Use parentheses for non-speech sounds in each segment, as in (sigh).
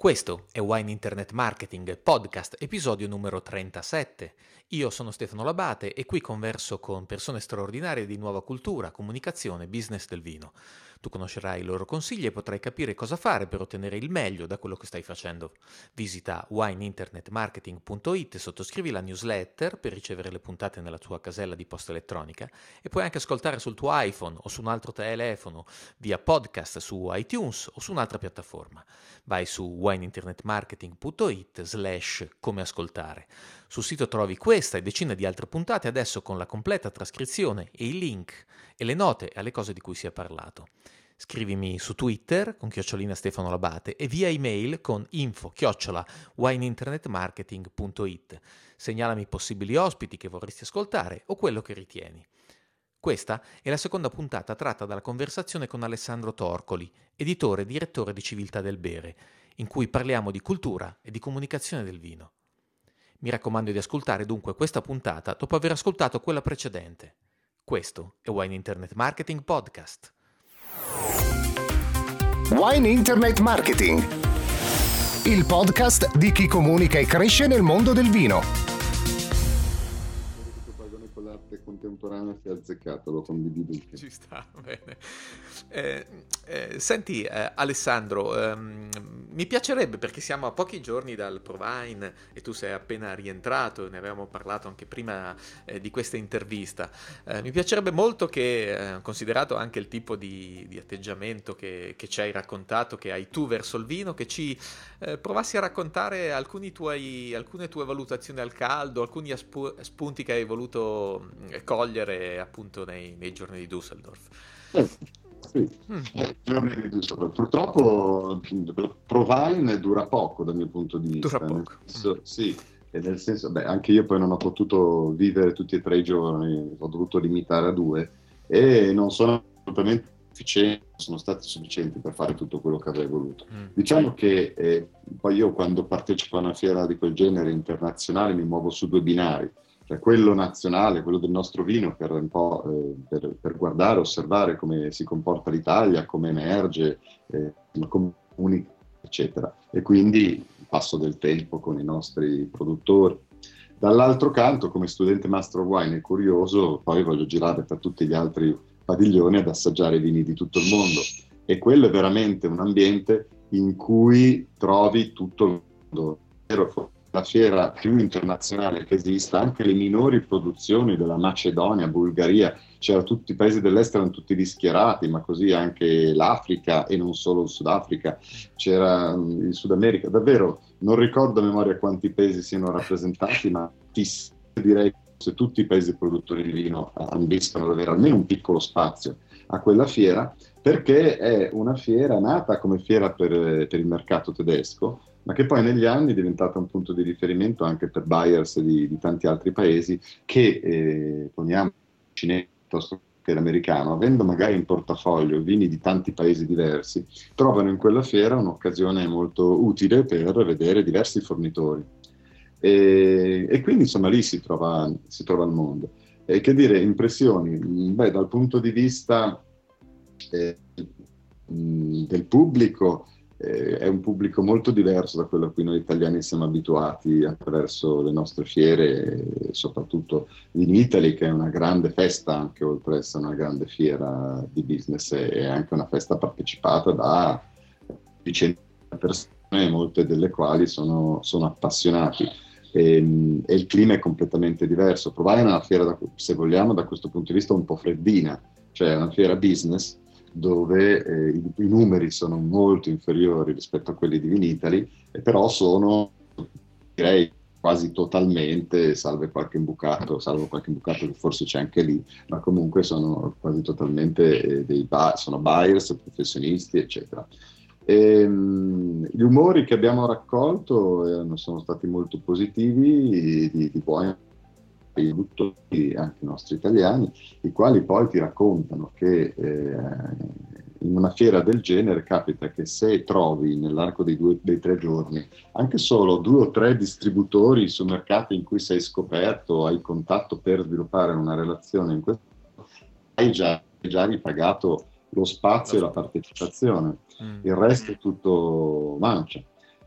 Questo è Wine Internet Marketing Podcast, episodio numero 37. Io sono Stefano Labate e qui converso con persone straordinarie di nuova cultura, comunicazione, business del vino. Tu conoscerai i loro consigli e potrai capire cosa fare per ottenere il meglio da quello che stai facendo. Visita wineinternetmarketing.it, sottoscrivi la newsletter per ricevere le puntate nella tua casella di posta elettronica e puoi anche ascoltare sul tuo iPhone o su un altro telefono via podcast su iTunes o su un'altra piattaforma. Vai su wineinternetmarketing.it slash come ascoltare. Sul sito trovi questa e decine di altre puntate adesso con la completa trascrizione e i link e le note alle cose di cui si è parlato. Scrivimi su Twitter con chiocciolina Stefano Labate e via email con info chiocciola wineinternetmarketing.it. Segnalami possibili ospiti che vorresti ascoltare o quello che ritieni. Questa è la seconda puntata tratta dalla conversazione con Alessandro Torcoli, editore e direttore di Civiltà del Bere, in cui parliamo di cultura e di comunicazione del vino. Mi raccomando di ascoltare dunque questa puntata dopo aver ascoltato quella precedente. Questo è Wine Internet Marketing Podcast. Wine Internet Marketing, il podcast di chi comunica e cresce nel mondo del vino. Questo paragone con l'arte contemporanea si è azzeccato, lo condivido. Ci sta, (laughs) bene. Eh, eh, senti eh, Alessandro, ehm, mi piacerebbe perché siamo a pochi giorni dal Provine e tu sei appena rientrato, ne avevamo parlato anche prima eh, di questa intervista, eh, mi piacerebbe molto che, eh, considerato anche il tipo di, di atteggiamento che, che, ci hai raccontato, che hai tu verso il vino, che ci provassi a raccontare tuoi, alcune tue valutazioni al caldo, alcuni aspu- spunti che hai voluto cogliere appunto nei, nei giorni di Düsseldorf. Sì, mm. purtroppo Provine dura poco dal mio punto di vista. Dura poco. Mm. Sì, e nel senso, beh, anche io poi non ho potuto vivere tutti e tre i giorni, ho dovuto limitare a due e non sono assolutamente sufficienti, sono stati sufficienti per fare tutto quello che avrei voluto. Mm. Diciamo che eh, poi io quando partecipo a una fiera di quel genere internazionale mi muovo su due binari cioè quello nazionale, quello del nostro vino, per un po' eh, per, per, guardare, osservare come si comporta l'Italia, come emerge, eh, come comunica, eccetera. E quindi passo del tempo con i nostri produttori. Dall'altro canto, come studente Master Wine e curioso, poi voglio girare per tutti gli altri padiglioni ad assaggiare vini di tutto il mondo. E quello è veramente un ambiente in cui trovi tutto il mondo la fiera più internazionale che esista, anche le minori produzioni della Macedonia, Bulgaria, c'erano tutti i paesi dell'est erano tutti rischiarati, ma così anche l'Africa e non solo il Sudafrica, c'era mm, il Sud America, davvero non ricordo a memoria quanti paesi siano rappresentati, ma direi se tutti i paesi produttori di vino ambiscono ad avere almeno un piccolo spazio a quella fiera, perché è una fiera nata come fiera per, per il mercato tedesco, ma che poi negli anni è diventata un punto di riferimento anche per buyers di, di tanti altri paesi che, eh, poniamo cinese piuttosto che l'americano, avendo magari in portafoglio vini di tanti paesi diversi, trovano in quella fiera un'occasione molto utile per vedere diversi fornitori. E, e quindi insomma lì si trova, si trova il mondo. E che dire, impressioni? Beh, dal punto di vista eh, del pubblico, eh, è un pubblico molto diverso da quello a cui noi italiani siamo abituati attraverso le nostre fiere, soprattutto in Italy, che è una grande festa, anche oltre ad essere una grande fiera di business, è anche una festa partecipata da di persone, molte delle quali sono, sono appassionati. E, ehm, e, il clima è completamente diverso. Provare una fiera, da, se vogliamo, da questo punto di vista un po' freddina, cioè una fiera business dove eh, i, i, numeri sono molto inferiori rispetto a quelli di Vinitali, però sono, direi, quasi totalmente, salvo qualche imbucato, salvo qualche imbucato che forse c'è anche lì, ma comunque sono quasi totalmente eh, dei bu- sono buyers, professionisti, eccetera. E, um, gli umori che abbiamo raccolto eh, sono stati molto positivi, di, di buoni produttori, anche i nostri italiani, i quali poi ti raccontano che eh, in una fiera del genere capita che se trovi nell'arco dei, due, dei tre giorni anche solo due o tre distributori su mercati in cui sei scoperto, hai contatto per sviluppare una relazione in questo, hai già, già ripagato lo spazio e la partecipazione. Mm. Il resto è tutto mancia.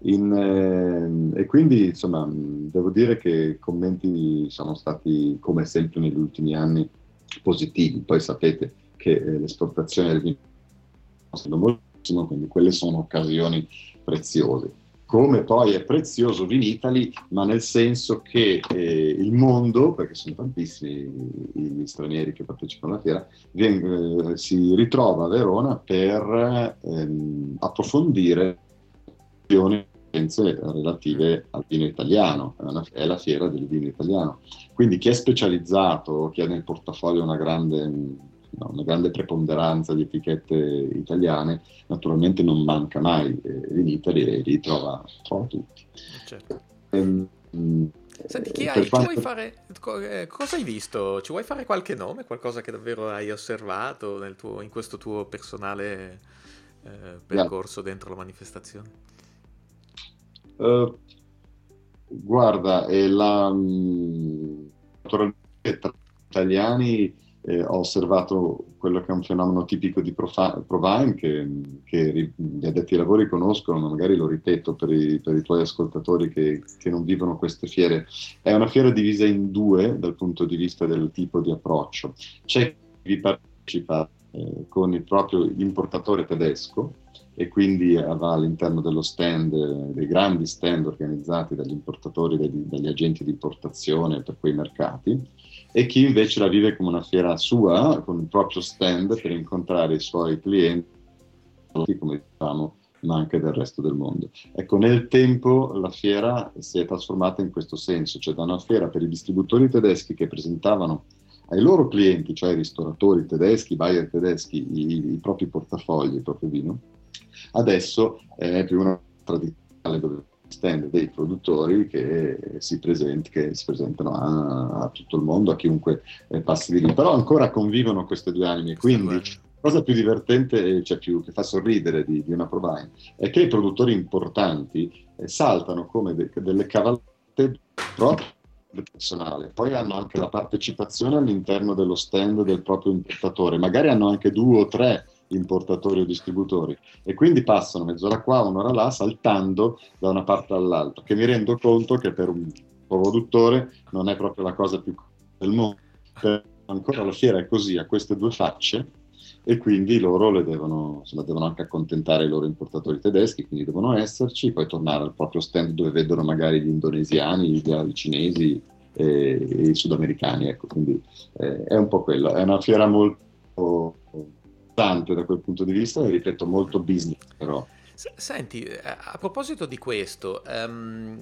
In, eh, e quindi insomma devo dire che i commenti sono stati come sempre negli ultimi anni positivi. Poi sapete che eh, l'esportazione del vino sta moltissimo, quindi quelle sono occasioni preziose come poi è prezioso Vinitali, ma nel senso che eh, il mondo, perché sono tantissimi gli stranieri che partecipano alla fiera, viene, eh, si ritrova a Verona per ehm, approfondire le relative al vino italiano, è, la fiera del vino italiano. Quindi chi è specializzato, chi ha nel portafoglio una grande no, una grande preponderanza di etichette italiane, naturalmente non manca mai eh, in Italia e li trova, trova tutti. Certo. Ehm, Senti, chi hai, quanto... vuoi fare, eh, cosa hai visto? Ci vuoi fare qualche nome, qualcosa che davvero hai osservato tuo, in questo tuo personale eh, percorso yeah. dentro la manifestazione? Uh, guarda, è la, naturalmente tra italiani eh, ho osservato quello che è un fenomeno tipico di Provine che, che, gli addetti ai lavori conoscono, ma magari lo ripeto per i, per i tuoi ascoltatori che, che, non vivono queste fiere. È una fiera divisa in due dal punto di vista del tipo di approccio. C'è chi vi partecipa eh, con il proprio importatore tedesco e quindi va all'interno dello stand, dei grandi stand organizzati dagli importatori, dagli, dagli agenti di importazione per quei mercati e chi invece la vive come una fiera sua, con il proprio stand per incontrare i suoi clienti, come diciamo, ma anche del resto del mondo. Ecco, nel tempo la fiera si è trasformata in questo senso, cioè da una fiera per i distributori tedeschi che presentavano ai loro clienti, cioè i ristoratori tedeschi, buyer tedeschi, i, i propri portafogli, il proprio vino, adesso è più una tradizionale dove stand dei produttori che si, presenti, che si presentano a, a, tutto il mondo, a chiunque eh, passi di lì. Però ancora convivono queste due anime, quindi la cosa più divertente, cioè più, che fa sorridere di, di una Provine, è che i produttori importanti eh, saltano come de, delle cavallette proprio personale, poi hanno anche la partecipazione all'interno dello stand del proprio importatore, magari hanno anche due o tre importatori o distributori e quindi passano mezz'ora qua, un'ora là, saltando da una parte all'altra, che mi rendo conto che per un produttore non è proprio la cosa più del mondo. Per ancora la fiera è così, ha queste due facce e quindi loro le devono, insomma, devono anche accontentare i loro importatori tedeschi, quindi devono esserci, poi tornare al proprio stand dove vedono magari gli indonesiani, gli cinesi e, e i sudamericani. Ecco, quindi eh, è un po' quello, è una fiera molto importante da quel punto di vista ripeto molto business però. Senti, eh, a proposito di questo, um,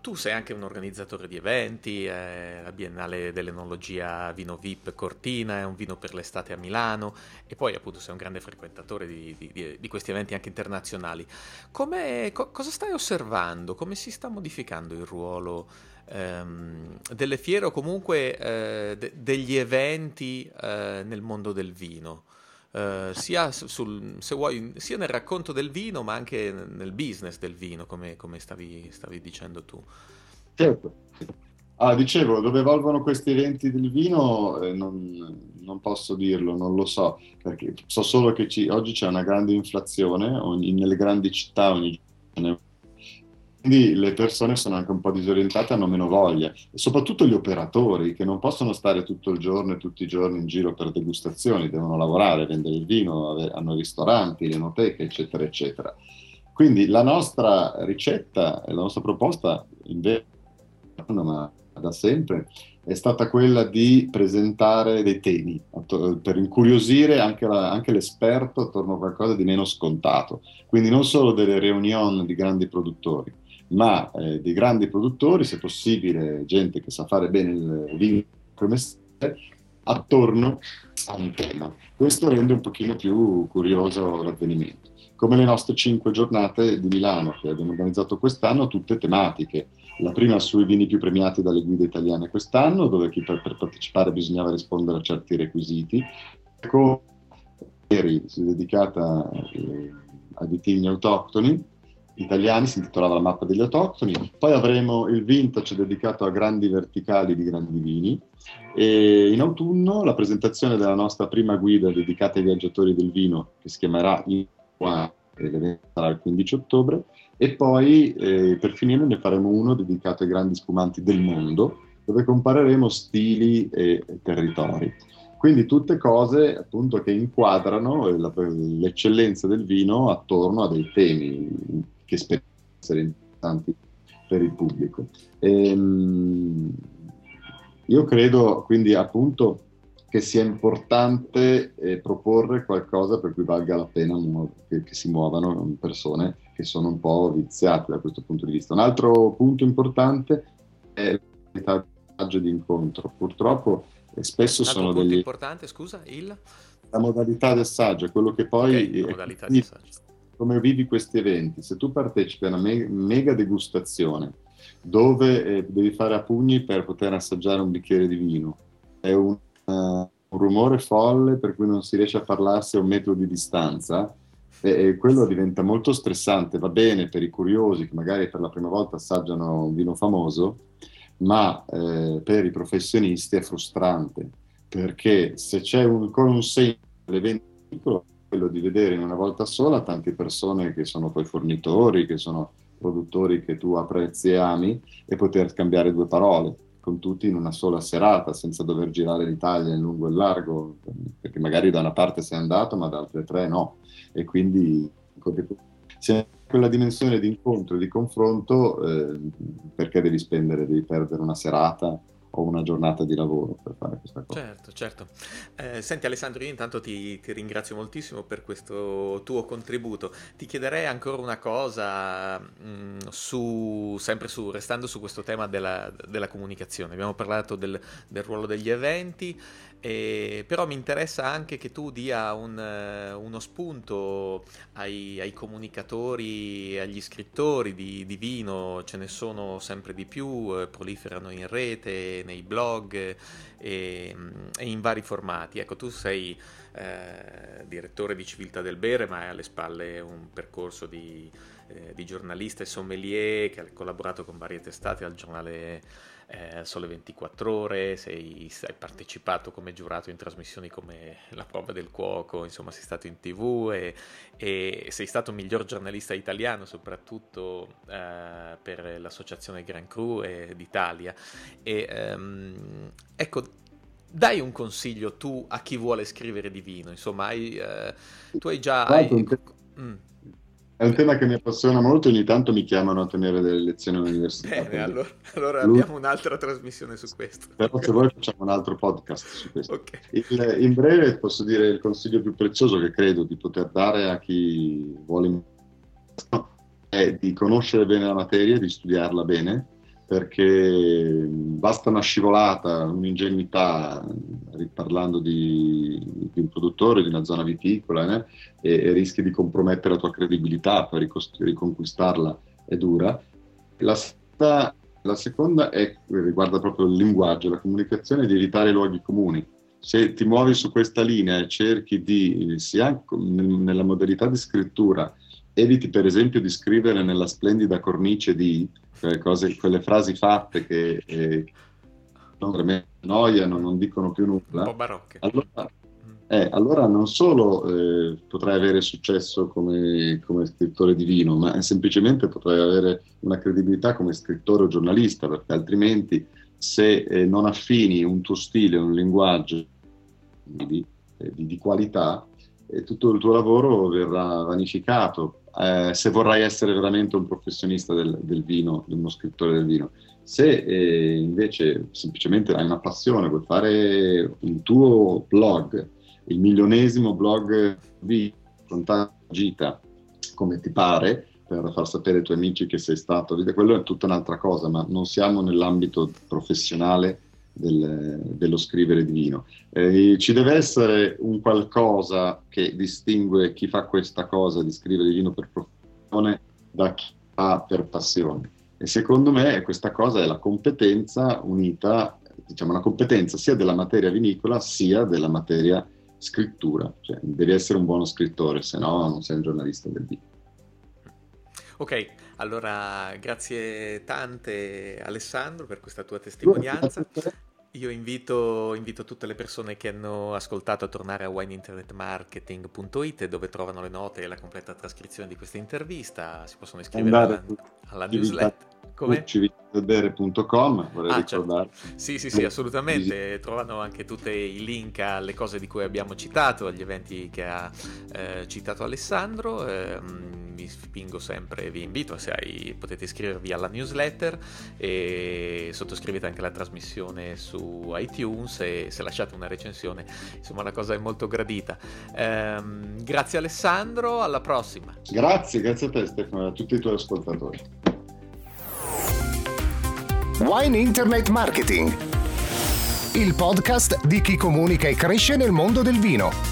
tu sei anche un organizzatore di eventi, eh, la Biennale dell'Enologia Vino VIP Cortina, è un vino per l'estate a Milano e poi appunto sei un grande frequentatore di, di, di questi eventi anche internazionali. Co- cosa stai osservando? Come si sta modificando il ruolo ehm, delle fiere o comunque eh, de- degli eventi eh, nel mondo del vino? Uh, sia, sul, vuoi, sia, nel racconto del vino, ma anche nel business del vino, come, come stavi, stavi, dicendo tu. Certo. Ah, dicevo, dove evolvono questi eventi del vino eh, non, non, posso dirlo, non lo so, perché so solo che ci, oggi c'è una grande inflazione, ogni, nelle grandi città ogni giorno quindi le persone sono anche un po' disorientate, hanno meno voglia, e soprattutto gli operatori che non possono stare tutto il giorno e tutti i giorni in giro per degustazioni, devono lavorare, vendere il vino, hanno ristoranti, le enoteche, eccetera, eccetera. Quindi la nostra ricetta e la nostra proposta, invece, ma da sempre, è stata quella di presentare dei temi per incuriosire anche, la, anche, l'esperto attorno a qualcosa di meno scontato. Quindi non solo delle riunioni di grandi produttori, ma eh, dei grandi produttori, se possibile gente che sa fare bene il vino come mestiere, attorno a un tema. Questo rende un pochino più curioso l'avvenimento. Come le nostre cinque giornate di Milano che abbiamo organizzato quest'anno, tutte tematiche. La prima sui vini più premiati dalle guide italiane quest'anno, dove per, per partecipare bisognava rispondere a certi requisiti. Con ieri si è dedicata eh, ai vitigni autoctoni, italiani, si intitolava La mappa degli autoctoni. Poi avremo il vintage dedicato a grandi verticali di grandi vini. E in autunno la presentazione della nostra prima guida dedicata ai viaggiatori del vino, che si chiamerà In sarà il 15 ottobre. E poi eh, per finire ne faremo uno dedicato ai grandi spumanti del mondo, dove compareremo stili e territori. Quindi tutte cose appunto che inquadrano l'eccellenza del vino attorno a dei temi che spero essere importanti per il pubblico. E, ehm, io credo quindi appunto che sia importante eh, proporre qualcosa per cui valga la pena che, che, si muovano persone che sono un po' viziate da questo punto di vista. Un altro punto importante è la modalità di incontro. Purtroppo eh, spesso sono degli... importante, scusa, il... La modalità del saggio, quello che poi... Okay, modalità di saggio. Come vivi questi eventi? Se tu partecipi a una me- mega degustazione dove eh, devi fare a pugni per poter assaggiare un bicchiere di vino, è un, uh, un rumore folle per cui non si riesce a parlarsi a un metro di distanza, e, quello diventa molto stressante, va bene per i curiosi che magari per la prima volta assaggiano un vino famoso, ma eh, per i professionisti è frustrante perché se c'è un, segno dell'evento quello di vedere in una volta sola tante persone che sono poi fornitori, che sono produttori che tu apprezzi e ami e poter scambiare due parole con tutti in una sola serata senza dover girare l'Italia in lungo e largo perché magari da una parte sei andato ma da altre tre no. E quindi c'è quella dimensione di incontro e di confronto eh, perché devi spendere, devi perdere una serata o una giornata di lavoro per fare questa cosa. Certo, certo. Eh, senti Alessandro, io intanto ti, ti, ringrazio moltissimo per questo tuo contributo. Ti chiederei ancora una cosa, mh, mm, su, sempre su, restando su questo tema della, della comunicazione. Abbiamo parlato del, del ruolo degli eventi. E, però mi interessa anche che tu dia un, uno spunto ai, ai, comunicatori, agli scrittori di, di, vino, ce ne sono sempre di più, eh, proliferano in rete, nei blog e, e, in vari formati. Ecco, tu sei eh, direttore di Civiltà del Bere, ma hai alle spalle un percorso di, eh, di giornalista e sommelier che ha collaborato con varie testate al giornale eh, Sole 24 Ore, sei, hai partecipato come giurato in trasmissioni come La prova del cuoco, insomma sei stato in tv e, e sei stato miglior giornalista italiano soprattutto eh, per l'associazione Gran Cru d'Italia. E, ehm, ecco, dai un consiglio tu a chi vuole scrivere di vino, insomma, hai, eh, tu hai già... Hai... Mm. È un tema che mi appassiona molto, ogni tanto mi chiamano a tenere delle lezioni all'università. Bene, allora, (laughs) allora abbiamo un'altra trasmissione su questo. Però se vuoi facciamo un altro podcast su questo. Okay. Il, in breve posso dire il consiglio più prezioso che credo di poter dare a chi vuole è di conoscere bene la materia, di studiarla bene, perché basta una scivolata, un'ingenuità, parlando di, di, un produttore di una zona viticola, eh, e, e, rischi di compromettere la tua credibilità, per riconquistarla è dura. La, la seconda è, riguarda proprio il linguaggio, la comunicazione, di evitare i luoghi comuni. Se ti muovi su questa linea e cerchi di, sia nella modalità di scrittura, eviti per esempio di scrivere nella splendida cornice di quelle, cose, quelle frasi fatte che eh, non annoiano, non dicono più nulla. Un po' barocche. Allora, eh, allora non solo eh, potrai avere successo come, come, scrittore di vino, ma semplicemente potrai avere una credibilità come scrittore o giornalista, perché altrimenti se eh, non affini un tuo stile, un linguaggio di, eh, di, di qualità, eh, tutto il tuo lavoro verrà vanificato eh, se vorrai essere veramente un professionista del, del vino, uno scrittore del vino. Se eh, invece semplicemente hai una passione, vuoi fare un tuo blog, il milionesimo blog di gita come ti pare, per far sapere ai tuoi amici che sei stato, quello è tutta un'altra cosa, ma non siamo nell'ambito professionale del, dello scrivere di vino. Eh, ci deve essere un qualcosa che distingue chi fa questa cosa di scrivere di vino per professione da chi fa per passione. E secondo me questa cosa è la competenza unita, diciamo, la competenza sia della materia vinicola sia della materia scrittura. Cioè, devi essere un buono scrittore, se no non sei un giornalista del vino. Ok, allora grazie tante Alessandro per questa tua testimonianza. Io invito, invito, tutte le persone che hanno ascoltato a tornare a wineinternetmarketing.it dove trovano le note e la completa trascrizione di questa intervista. Si possono iscrivere alla, alla newsletter. Come? civiltadere.com vorrei ah, ricordare. Certo. Sì, sì, sì, assolutamente. Trovano anche tutti i link alle cose di cui abbiamo citato, agli eventi che ha eh, citato Alessandro. Eh, vi spingo sempre, vi invito, se hai, potete iscrivervi alla newsletter e sottoscrivete anche la trasmissione su iTunes e se lasciate una recensione, insomma la cosa è molto gradita. Eh, grazie Alessandro, alla prossima. Grazie, grazie a te Stefano e a tutti i tuoi ascoltatori. Wine Internet Marketing, il podcast di chi comunica e cresce nel mondo del vino